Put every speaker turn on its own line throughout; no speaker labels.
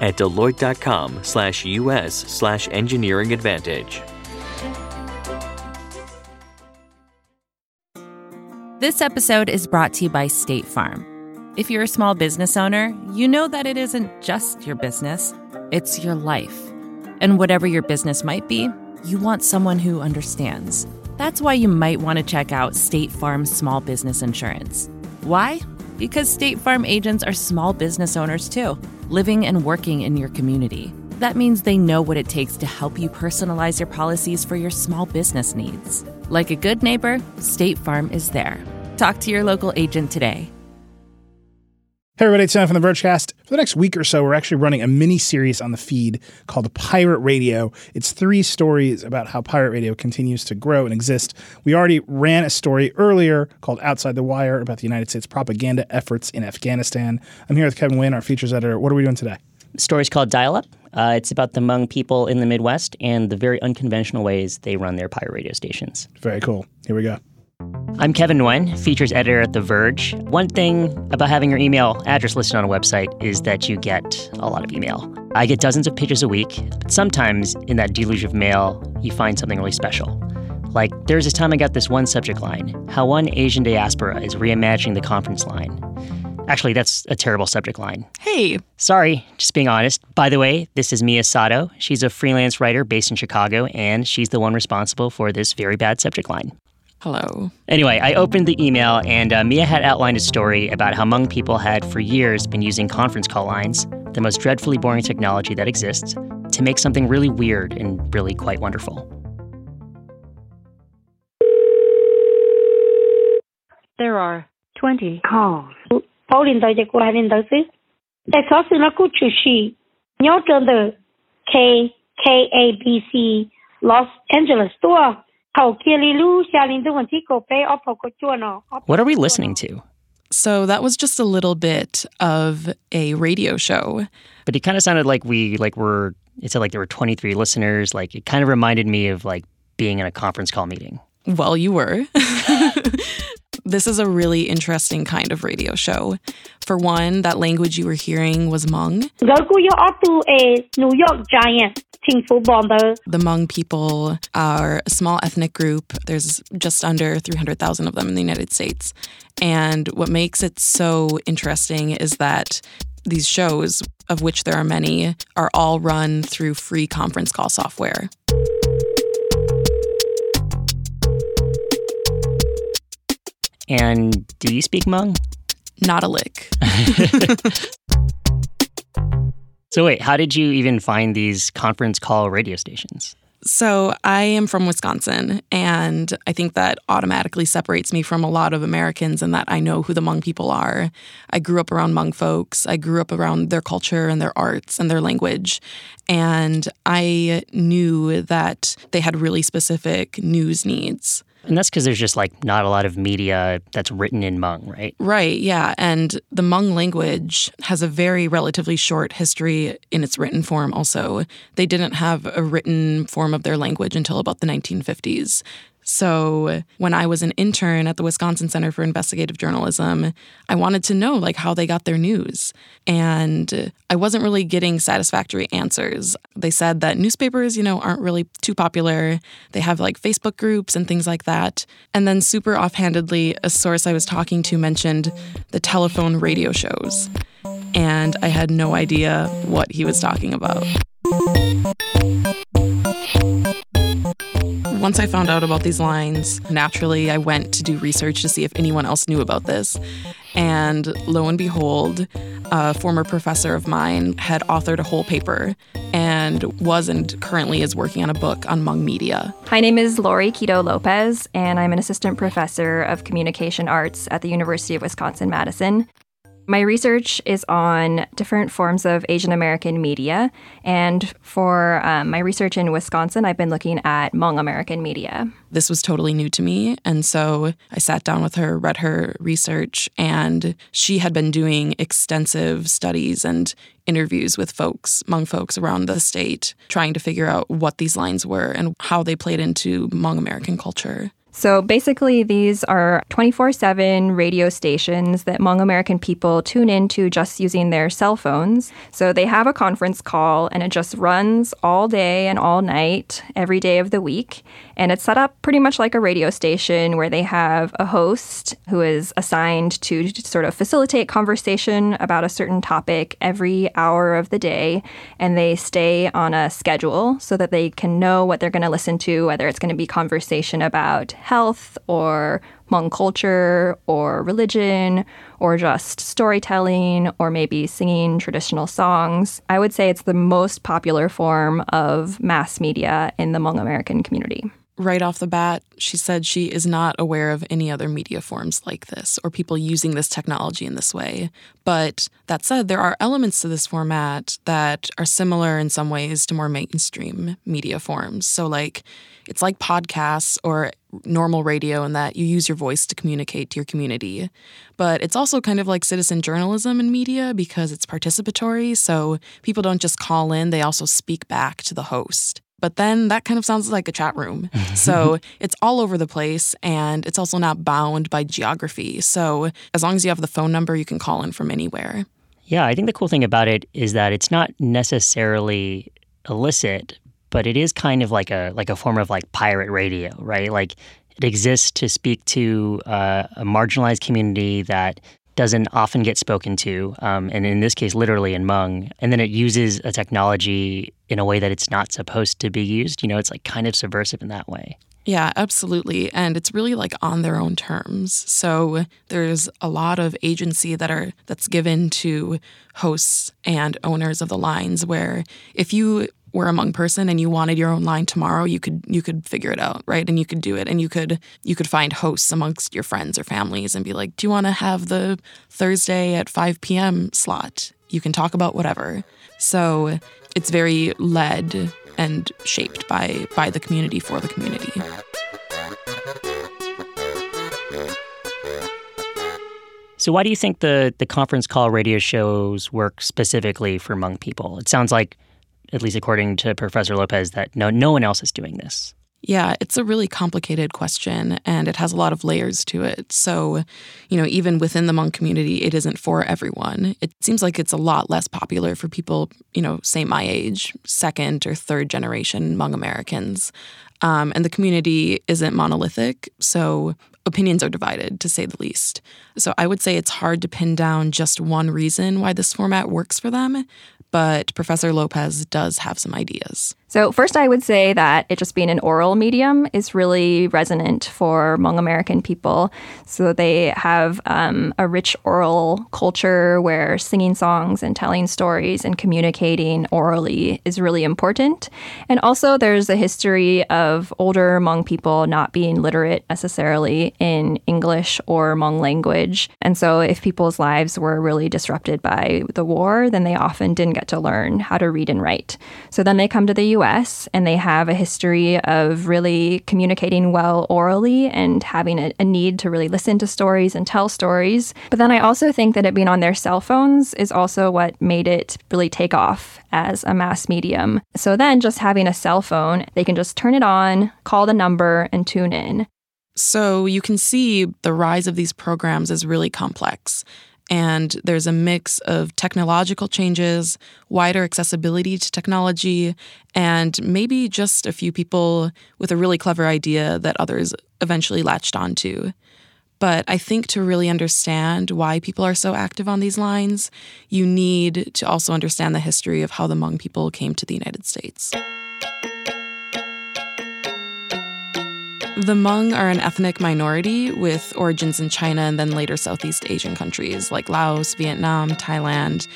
at deloitte.com slash us slash engineering advantage.
This episode is brought to you by State Farm. If you're a small business owner, you know that it isn't just your business, it's your life. And whatever your business might be, you want someone who understands. That's why you might want to check out State Farm Small Business Insurance. Why? Because State Farm agents are small business owners too, living and working in your community. That means they know what it takes to help you personalize your policies for your small business needs. Like a good neighbor, State Farm is there. Talk to your local agent today.
Hey everybody, it's Sam from the Vergecast. For the next week or so, we're actually running a mini series on the feed called Pirate Radio. It's three stories about how pirate radio continues to grow and exist. We already ran a story earlier called Outside the Wire about the United States propaganda efforts in Afghanistan. I'm here with Kevin Nguyen, our features editor. What are we doing today?
The story's called Dial Up. Uh, it's about the Hmong people in the Midwest and the very unconventional ways they run their pirate radio stations.
Very cool. Here we go.
I'm Kevin Nguyen, features editor at The Verge. One thing about having your email address listed on a website is that you get a lot of email. I get dozens of pages a week, but sometimes in that deluge of mail, you find something really special. Like, there's this time I got this one subject line how one Asian diaspora is reimagining the conference line. Actually, that's a terrible subject line.
Hey.
Sorry, just being honest. By the way, this is Mia Sato. She's a freelance writer based in Chicago, and she's the one responsible for this very bad subject line.
Hello.
Anyway, I opened the email, and uh, Mia had outlined a story about how Hmong people had, for years, been using conference call lines, the most dreadfully boring technology that exists, to make something really weird and really quite wonderful.
There are 20 calls. K K A B C Los Angeles tua
what are we listening to?
So that was just a little bit of a radio show.
But it kind of sounded like we like were it said like there were 23 listeners. Like it kind of reminded me of like being in a conference call meeting.
Well, you were. this is a really interesting kind of radio show. For one, that language you were hearing was Hmong.
New York Giant.
The Hmong people are a small ethnic group. There's just under 300,000 of them in the United States. And what makes it so interesting is that these shows, of which there are many, are all run through free conference call software.
And do you speak Hmong?
Not a lick.
So, wait, how did you even find these conference call radio stations?
So, I am from Wisconsin, and I think that automatically separates me from a lot of Americans in that I know who the Hmong people are. I grew up around Hmong folks, I grew up around their culture and their arts and their language. And I knew that they had really specific news needs.
And that's because there's just like not a lot of media that's written in Hmong, right?
Right, yeah. And the Hmong language has a very relatively short history in its written form, also. They didn't have a written form of their language until about the 1950s. So when I was an intern at the Wisconsin Center for Investigative Journalism, I wanted to know like how they got their news. And I wasn't really getting satisfactory answers. They said that newspapers, you know, aren't really too popular. They have like Facebook groups and things like that. And then super offhandedly, a source I was talking to mentioned the telephone radio shows. And I had no idea what he was talking about. Once I found out about these lines, naturally I went to do research to see if anyone else knew about this. And lo and behold, a former professor of mine had authored a whole paper and was and currently is working on a book on Hmong media.
My name is Lori Kido Lopez, and I'm an assistant professor of communication arts at the University of Wisconsin Madison. My research is on different forms of Asian American media. And for um, my research in Wisconsin, I've been looking at Hmong American media.
This was totally new to me. And so I sat down with her, read her research, and she had been doing extensive studies and interviews with folks, Hmong folks around the state, trying to figure out what these lines were and how they played into Hmong American culture.
So basically, these are 24 7 radio stations that Hmong American people tune into just using their cell phones. So they have a conference call and it just runs all day and all night, every day of the week. And it's set up pretty much like a radio station where they have a host who is assigned to sort of facilitate conversation about a certain topic every hour of the day. And they stay on a schedule so that they can know what they're going to listen to, whether it's going to be conversation about health or Hmong culture or religion or just storytelling or maybe singing traditional songs. I would say it's the most popular form of mass media in the Hmong American community.
Right off the bat, she said she is not aware of any other media forms like this or people using this technology in this way. But that said, there are elements to this format that are similar in some ways to more mainstream media forms. So, like, it's like podcasts or normal radio in that you use your voice to communicate to your community. But it's also kind of like citizen journalism in media because it's participatory. So people don't just call in, they also speak back to the host. But then that kind of sounds like a chat room. so it's all over the place and it's also not bound by geography. So as long as you have the phone number, you can call in from anywhere.
Yeah, I think the cool thing about it is that it's not necessarily illicit, but it is kind of like a like a form of like pirate radio, right? Like it exists to speak to uh, a marginalized community that doesn't often get spoken to, um, and in this case, literally in Hmong. And then it uses a technology in a way that it's not supposed to be used. You know, it's like kind of subversive in that way.
Yeah, absolutely. And it's really like on their own terms. So there's a lot of agency that are that's given to hosts and owners of the lines where if you were a Hmong person and you wanted your own line tomorrow, you could you could figure it out, right? And you could do it, and you could you could find hosts amongst your friends or families and be like, "Do you want to have the Thursday at 5 p.m. slot?" You can talk about whatever. So it's very led and shaped by by the community for the community.
So why do you think the the conference call radio shows work specifically for Hmong people? It sounds like at least according to Professor Lopez, that no, no one else is doing this?
Yeah, it's a really complicated question and it has a lot of layers to it. So, you know, even within the Hmong community, it isn't for everyone. It seems like it's a lot less popular for people, you know, say my age, second or third generation Hmong Americans. Um, and the community isn't monolithic. So opinions are divided, to say the least. So I would say it's hard to pin down just one reason why this format works for them but Professor Lopez does have some ideas.
So, first, I would say that it just being an oral medium is really resonant for Hmong American people. So, they have um, a rich oral culture where singing songs and telling stories and communicating orally is really important. And also, there's a history of older Hmong people not being literate necessarily in English or Hmong language. And so, if people's lives were really disrupted by the war, then they often didn't get to learn how to read and write. So, then they come to the US and they have a history of really communicating well orally and having a, a, need to really listen to stories and tell stories. But then I also think that it being on their cell phones is also what made it really take off as a mass medium. So then just having a cell phone, they can just turn it on, call the number, and tune in.
So you can see the rise of these programs is really complex and there's a mix of technological changes, wider accessibility to technology, and maybe just a few people with a really clever idea that others eventually latched onto. But I think to really understand why people are so active on these lines, you need to also understand the history of how the Hmong people came to the United States. The Hmong are an ethnic minority with origins in China and then later Southeast Asian countries like Laos, Vietnam, Thailand,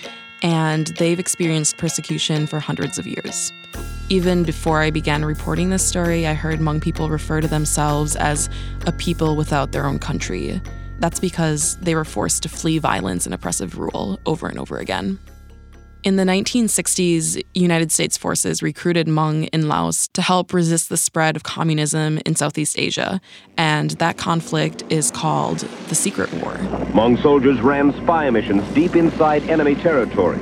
and they've experienced persecution for hundreds of years. Even before I began reporting this story, I heard Hmong people refer to themselves as a people without their own country. That's because they were forced to flee violence and oppressive rule over and over again. In the 1960s, United States forces recruited Hmong in Laos to help resist the spread of communism in Southeast Asia, and that conflict is called the Secret War.
Hmong soldiers ran spy missions deep inside enemy territory,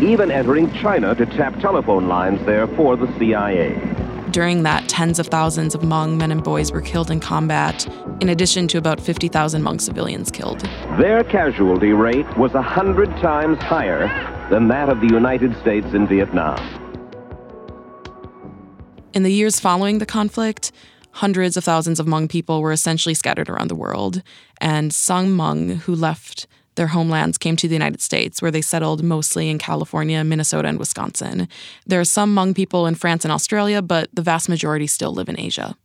even entering China to tap telephone lines there for the CIA.
During that, tens of thousands of Hmong men and boys were killed in combat, in addition to about 50,000 Hmong civilians killed.
Their casualty rate was a hundred times higher than that of the United States in Vietnam.
In the years following the conflict, hundreds of thousands of Hmong people were essentially scattered around the world, and some Hmong who left their homelands came to the United States, where they settled mostly in California, Minnesota, and Wisconsin. There are some Hmong people in France and Australia, but the vast majority still live in Asia.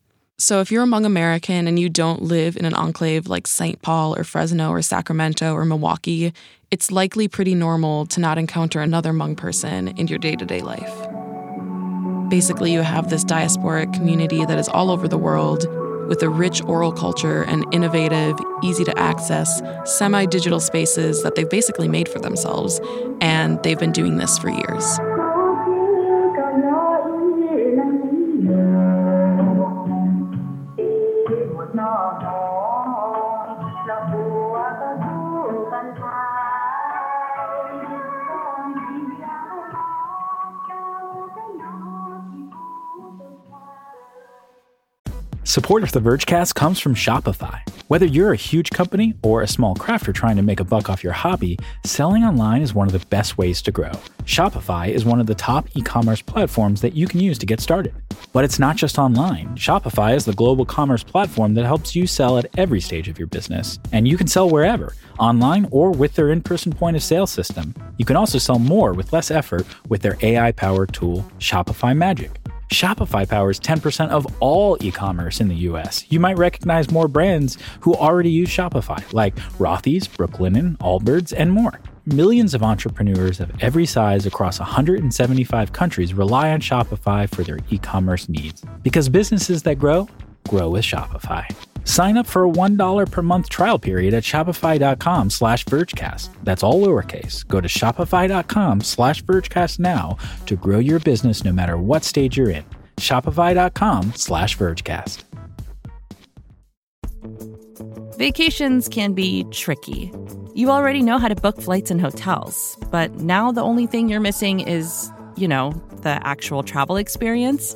So if you're a Hmong American and you don't live in an enclave like St. Paul or Fresno or Sacramento or Milwaukee, it's likely pretty normal to not encounter another Hmong person in your day to day life. Basically, you have this diasporic community that is all over the world with a rich oral culture and innovative, easy to access, semi digital spaces that they've basically made for themselves. And they've been doing this for years.
Support of the Vergecast comes from Shopify. Whether you're a huge company or a small crafter trying to make a buck off your hobby, selling online is one of the best ways to grow. Shopify is one of the top e commerce platforms that you can use to get started. But it's not just online. Shopify is the global commerce platform that helps you sell at every stage of your business. And you can sell wherever, online or with their in person point of sale system. You can also sell more with less effort with their AI powered tool, Shopify Magic. Shopify powers 10% of all e commerce in the US. You might recognize more brands who already use Shopify, like Rothy's, Brooklinen, Allbirds, and more. Millions of entrepreneurs of every size across 175 countries rely on Shopify for their e commerce needs. Because businesses that grow, grow with Shopify. Sign up for a $1 per month trial period at shopify.com slash vergecast. That's all lowercase. Go to shopify.com slash vergecast now to grow your business no matter what stage you're in. Shopify.com slash vergecast.
Vacations can be tricky. You already know how to book flights and hotels, but now the only thing you're missing is, you know, the actual travel experience.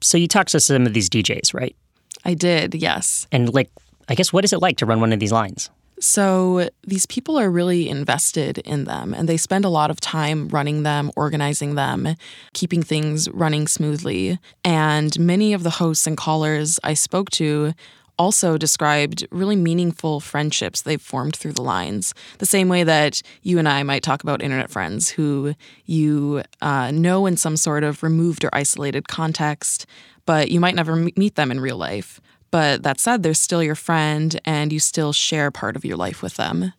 So you talked to some of these DJs, right?
I did, yes.
And like, I guess what is it like to run one of these lines?
So these people are really invested in them and they spend a lot of time running them, organizing them, keeping things running smoothly. And many of the hosts and callers I spoke to also described really meaningful friendships they've formed through the lines. The same way that you and I might talk about internet friends who you uh, know in some sort of removed or isolated context, but you might never meet them in real life. But that said, they're still your friend and you still share part of your life with them.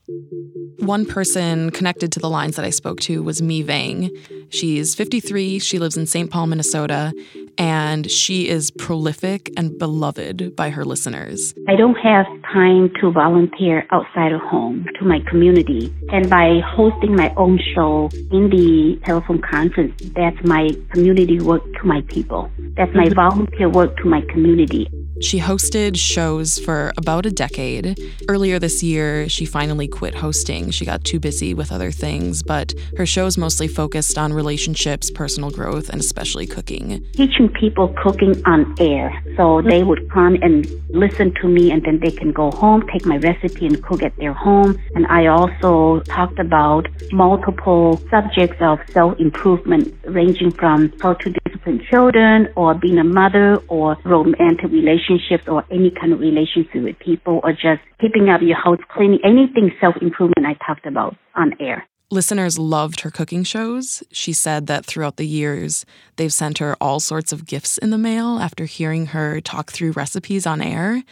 One person connected to the lines that I spoke to was Mi Vang. She's 53, she lives in St. Paul, Minnesota, and she is prolific and beloved by her listeners.
I don't have time to volunteer outside of home to my community. And by hosting my own show in the telephone conference, that's my community work to my people. That's my mm-hmm. volunteer work to my community.
She hosted shows for about a decade. Earlier this year, she finally quit hosting. She got too busy with other things, but her shows mostly focused on relationships, personal growth, and especially cooking.
Teaching people cooking on air. So they would come and listen to me, and then they can go home, take my recipe, and cook at their home. And I also talked about multiple subjects of self improvement, ranging from how to discipline children, or being a mother, or romantic relationships, or any kind of relationship with people, or just keeping up your house cleaning, anything self improvement I talked about on air.
Listeners loved her cooking shows. She said that throughout the years, they've sent her all sorts of gifts in the mail after hearing her talk through recipes on air.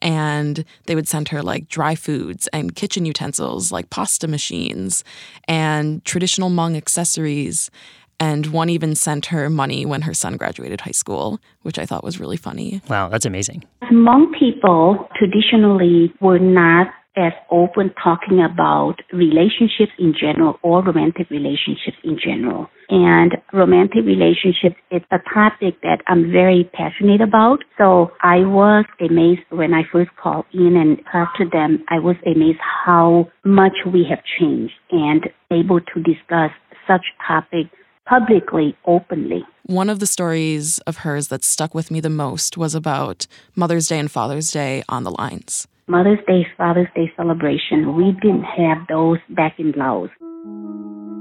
And they would send her like dry foods and kitchen utensils like pasta machines and traditional Hmong accessories. And one even sent her money when her son graduated high school, which I thought was really funny.
Wow, that's amazing.
Hmong people traditionally were not as open talking about relationships in general or romantic relationships in general. And romantic relationships is a topic that I'm very passionate about. So I was amazed when I first called in and talked to them. I was amazed how much we have changed and able to discuss such topics publicly, openly.
One of the stories of hers that stuck with me the most was about Mother's Day and Father's Day on the lines.
Mother's Day, Father's Day celebration, we didn't have those back in Laos.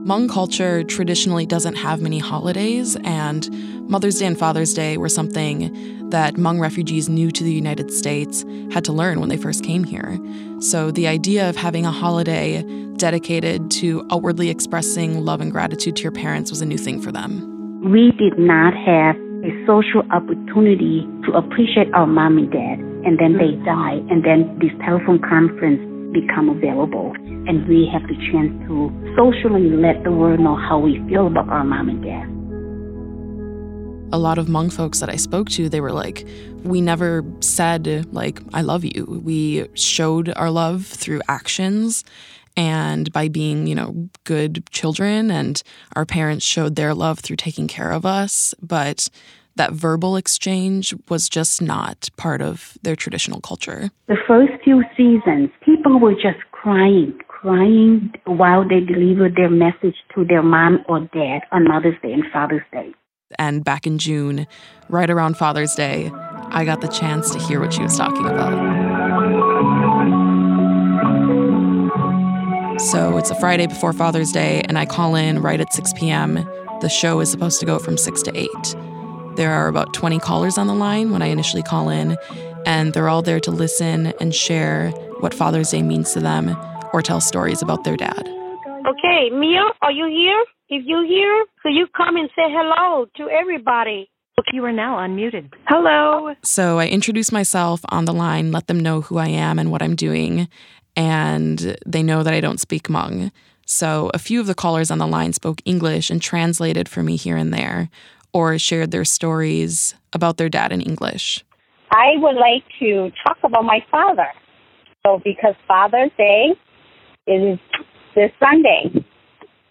Hmong culture traditionally doesn't have many holidays, and Mother's Day and Father's Day were something that Hmong refugees new to the United States had to learn when they first came here. So the idea of having a holiday dedicated to outwardly expressing love and gratitude to your parents was a new thing for them.
We did not have a social opportunity to appreciate our mom and dad and then they die, and then this telephone conference become available, and we have the chance to socially let the world know how we feel about our mom and dad.
A lot of Hmong folks that I spoke to, they were like, we never said, like, I love you. We showed our love through actions and by being, you know, good children, and our parents showed their love through taking care of us. But that verbal exchange was just not part of their traditional culture.
The first few seasons, people were just crying, crying while they delivered their message to their mom or dad on Mother's Day and Father's Day.
And back in June, right around Father's Day, I got the chance to hear what she was talking about. So it's a Friday before Father's Day, and I call in right at 6 p.m. The show is supposed to go from 6 to 8. There are about 20 callers on the line when I initially call in, and they're all there to listen and share what Father's Day means to them or tell stories about their dad.
Okay, Mia, are you here? If you're here, could you come and say hello to everybody?
You are now unmuted.
Hello.
So I introduce myself on the line, let them know who I am and what I'm doing, and they know that I don't speak Hmong. So a few of the callers on the line spoke English and translated for me here and there, or shared their stories about their dad in English.
I would like to talk about my father. So, because Father's Day is this Sunday.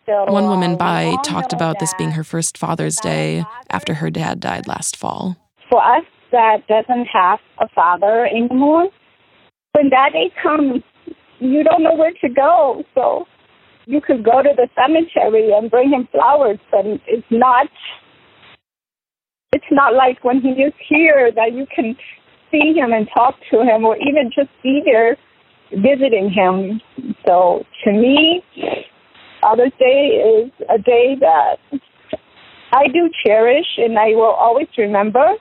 So,
One woman,
uh,
Bai, talked about this being her first Father's Day after her dad died last fall.
For us that doesn't have a father anymore, when that day comes, you don't know where to go. So, you could go to the cemetery and bring him flowers, but it's not it's not like when he is here that you can see him and talk to him or even just be there visiting him. So to me, Father's Day is a day that I do cherish and I will always remember.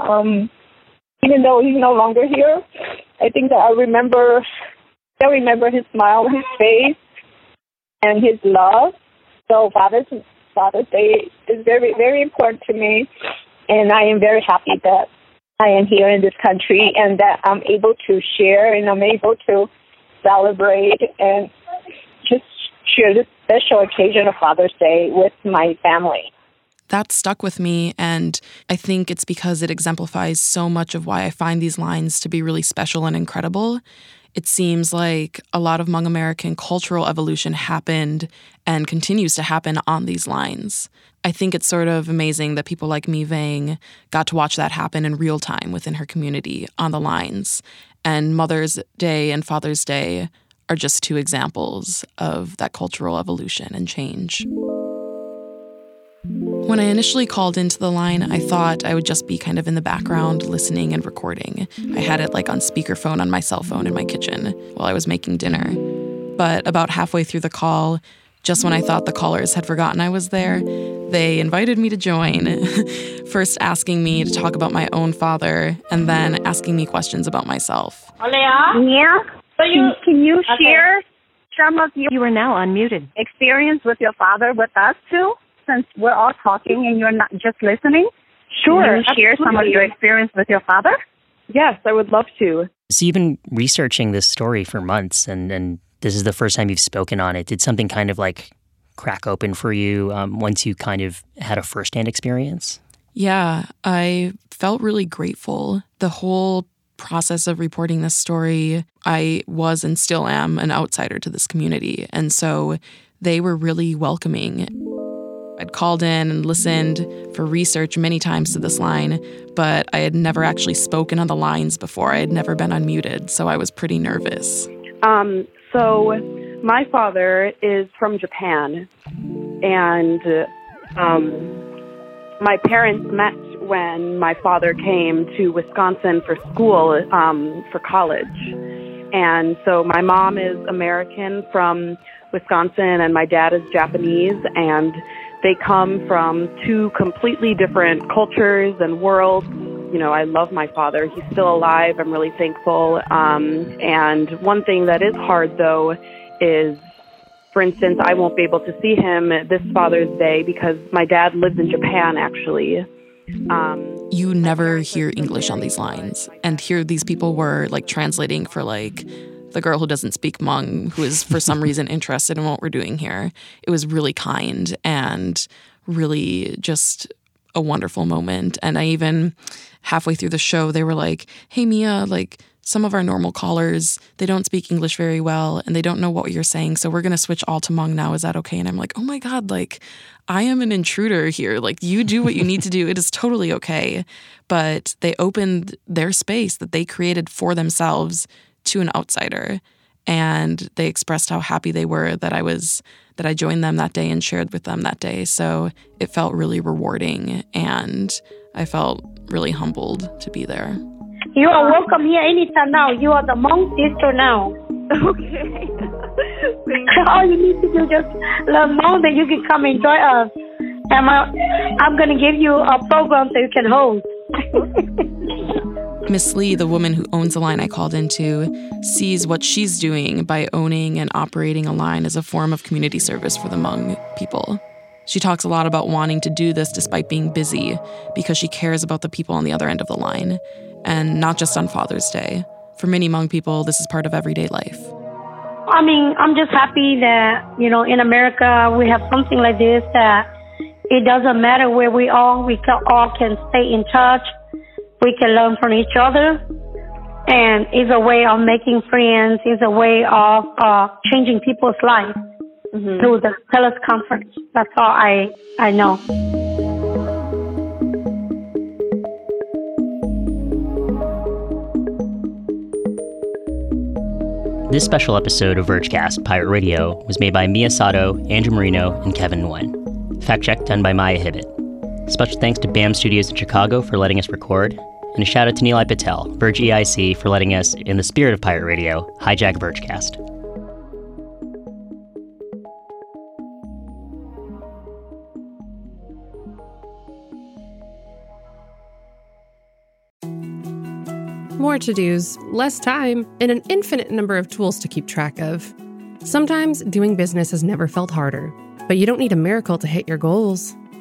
Um, even though he's no longer here, I think that I remember I remember his smile his face and his love. So Father's Father's Day is very, very important to me. And I am very happy that I am here in this country and that I'm able to share and I'm able to celebrate and just share this special occasion of Father's Day with my family.
That stuck with me, and I think it's because it exemplifies so much of why I find these lines to be really special and incredible. It seems like a lot of Hmong American cultural evolution happened and continues to happen on these lines. I think it's sort of amazing that people like Mi Vang got to watch that happen in real time within her community on the lines. And Mother's Day and Father's Day are just two examples of that cultural evolution and change. When I initially called into the line, I thought I would just be kind of in the background listening and recording. I had it like on speakerphone on my cell phone in my kitchen while I was making dinner. But about halfway through the call, just when I thought the callers had forgotten I was there, they invited me to join. First asking me to talk about my own father, and then asking me questions about myself.
Yeah. So you can you share some of your
You are now unmuted.
experience with your father with us too? Since we're all talking and you're not just listening. Can you share some of your experience with your father?
Yes, I would love to.
So you've been researching this story for months, and, and this is the first time you've spoken on it. Did something kind of like crack open for you um, once you kind of had a firsthand experience?
Yeah, I felt really grateful. The whole process of reporting this story, I was and still am an outsider to this community. And so they were really welcoming. I'd called in and listened for research many times to this line, but I had never actually spoken on the lines before. I had never been unmuted, so I was pretty nervous.
Um, so, my father is from Japan, and um, my parents met when my father came to Wisconsin for school, um, for college. And so, my mom is American from Wisconsin, and my dad is Japanese, and they come from two completely different cultures and worlds. You know, I love my father. He's still alive. I'm really thankful. Um, and one thing that is hard, though, is, for instance, I won't be able to see him this Father's Day because my dad lives in Japan, actually. Um,
You never hear English on these lines. And here these people were like translating for like the girl who doesn't speak Hmong, who is for some reason interested in what we're doing here. It was really kind and really just a wonderful moment. And I even halfway through the show, they were like, hey, Mia, like, some of our normal callers, they don't speak English very well and they don't know what you're saying. So we're going to switch all to Hmong now. Is that okay? And I'm like, oh my God, like, I am an intruder here. Like, you do what you need to do. It is totally okay. But they opened their space that they created for themselves to an outsider. And they expressed how happy they were that I was, that I joined them that day and shared with them that day. So it felt really rewarding. And I felt really humbled to be there.
You are welcome here anytime now. You are the Hmong sister now.
okay.
All you need to do just learn Hmong, then you can come and join us. And I, I'm going to give you a program so you can host.
Miss Lee, the woman who owns the line I called into, sees what she's doing by owning and operating a line as a form of community service for the Hmong people. She talks a lot about wanting to do this despite being busy because she cares about the people on the other end of the line, and not just on Father's Day. For many Hmong people, this is part of everyday life.
I mean, I'm just happy that, you know, in America we have something like this that it doesn't matter where we are, we all can stay in touch. We can learn from each other. And it's a way of making friends, it's a way of uh, changing people's lives through the TELUS conference. That's all I, I know.
This special episode of Vergecast Pirate Radio was made by Mia Sato, Andrew Marino, and Kevin Nguyen. Fact check done by Maya Hibbett. Special thanks to BAM Studios in Chicago for letting us record, and a shout out to Nilay Patel, Verge EIC, for letting us, in the spirit of Pirate Radio, hijack Vergecast.
More to dos, less time, and an infinite number of tools to keep track of. Sometimes doing business has never felt harder, but you don't need a miracle to hit your goals.